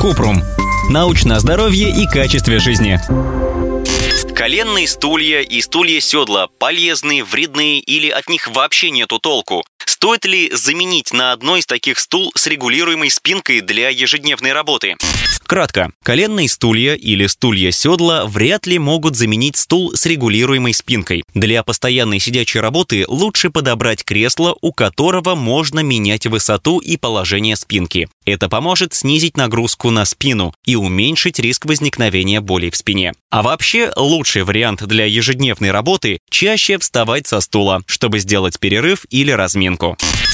Купрум. Научное здоровье и качестве жизни. Коленные стулья и стулья седла полезны, вредны или от них вообще нету толку? Стоит ли заменить на одной из таких стул с регулируемой спинкой для ежедневной работы? Кратко, коленные стулья или стулья седла вряд ли могут заменить стул с регулируемой спинкой. Для постоянной сидячей работы лучше подобрать кресло, у которого можно менять высоту и положение спинки. Это поможет снизить нагрузку на спину и уменьшить риск возникновения болей в спине. А вообще, лучший вариант для ежедневной работы – чаще вставать со стула, чтобы сделать перерыв или разминку.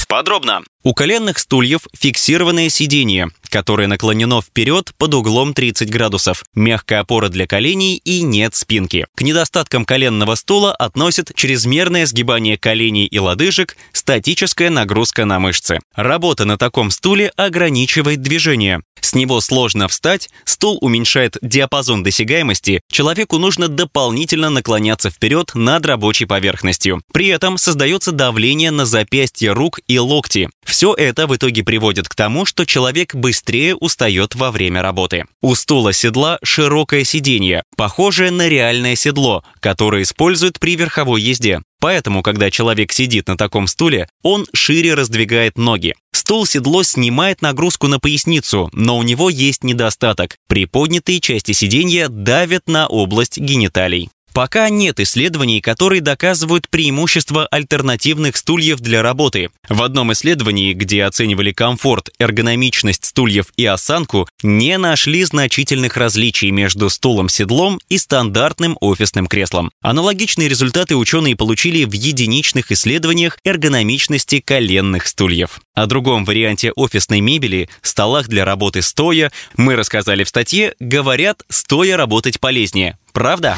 Подробно. У коленных стульев фиксированное сиденье, которое наклонено вперед под углом 30 градусов, мягкая опора для коленей и нет спинки. К недостаткам коленного стула относят чрезмерное сгибание коленей и лодыжек, статическая нагрузка на мышцы. Работа на таком стуле ограничивает движение. С него сложно встать, стул уменьшает диапазон досягаемости, человеку нужно дополнительно наклоняться вперед над рабочей поверхностью. При этом создается давление на запястья рук и локти. Все это в итоге приводит к тому, что человек быстрее устает во время работы. У стула седла широкое сиденье, похожее на реальное седло, которое используют при верховой езде. Поэтому, когда человек сидит на таком стуле, он шире раздвигает ноги. Стул-седло снимает нагрузку на поясницу, но у него есть недостаток. Приподнятые части сиденья давят на область гениталий. Пока нет исследований, которые доказывают преимущество альтернативных стульев для работы. В одном исследовании, где оценивали комфорт, эргономичность стульев и осанку, не нашли значительных различий между стулом-седлом и стандартным офисным креслом. Аналогичные результаты ученые получили в единичных исследованиях эргономичности коленных стульев. О другом варианте офисной мебели, столах для работы стоя, мы рассказали в статье «Говорят, стоя работать полезнее». Правда?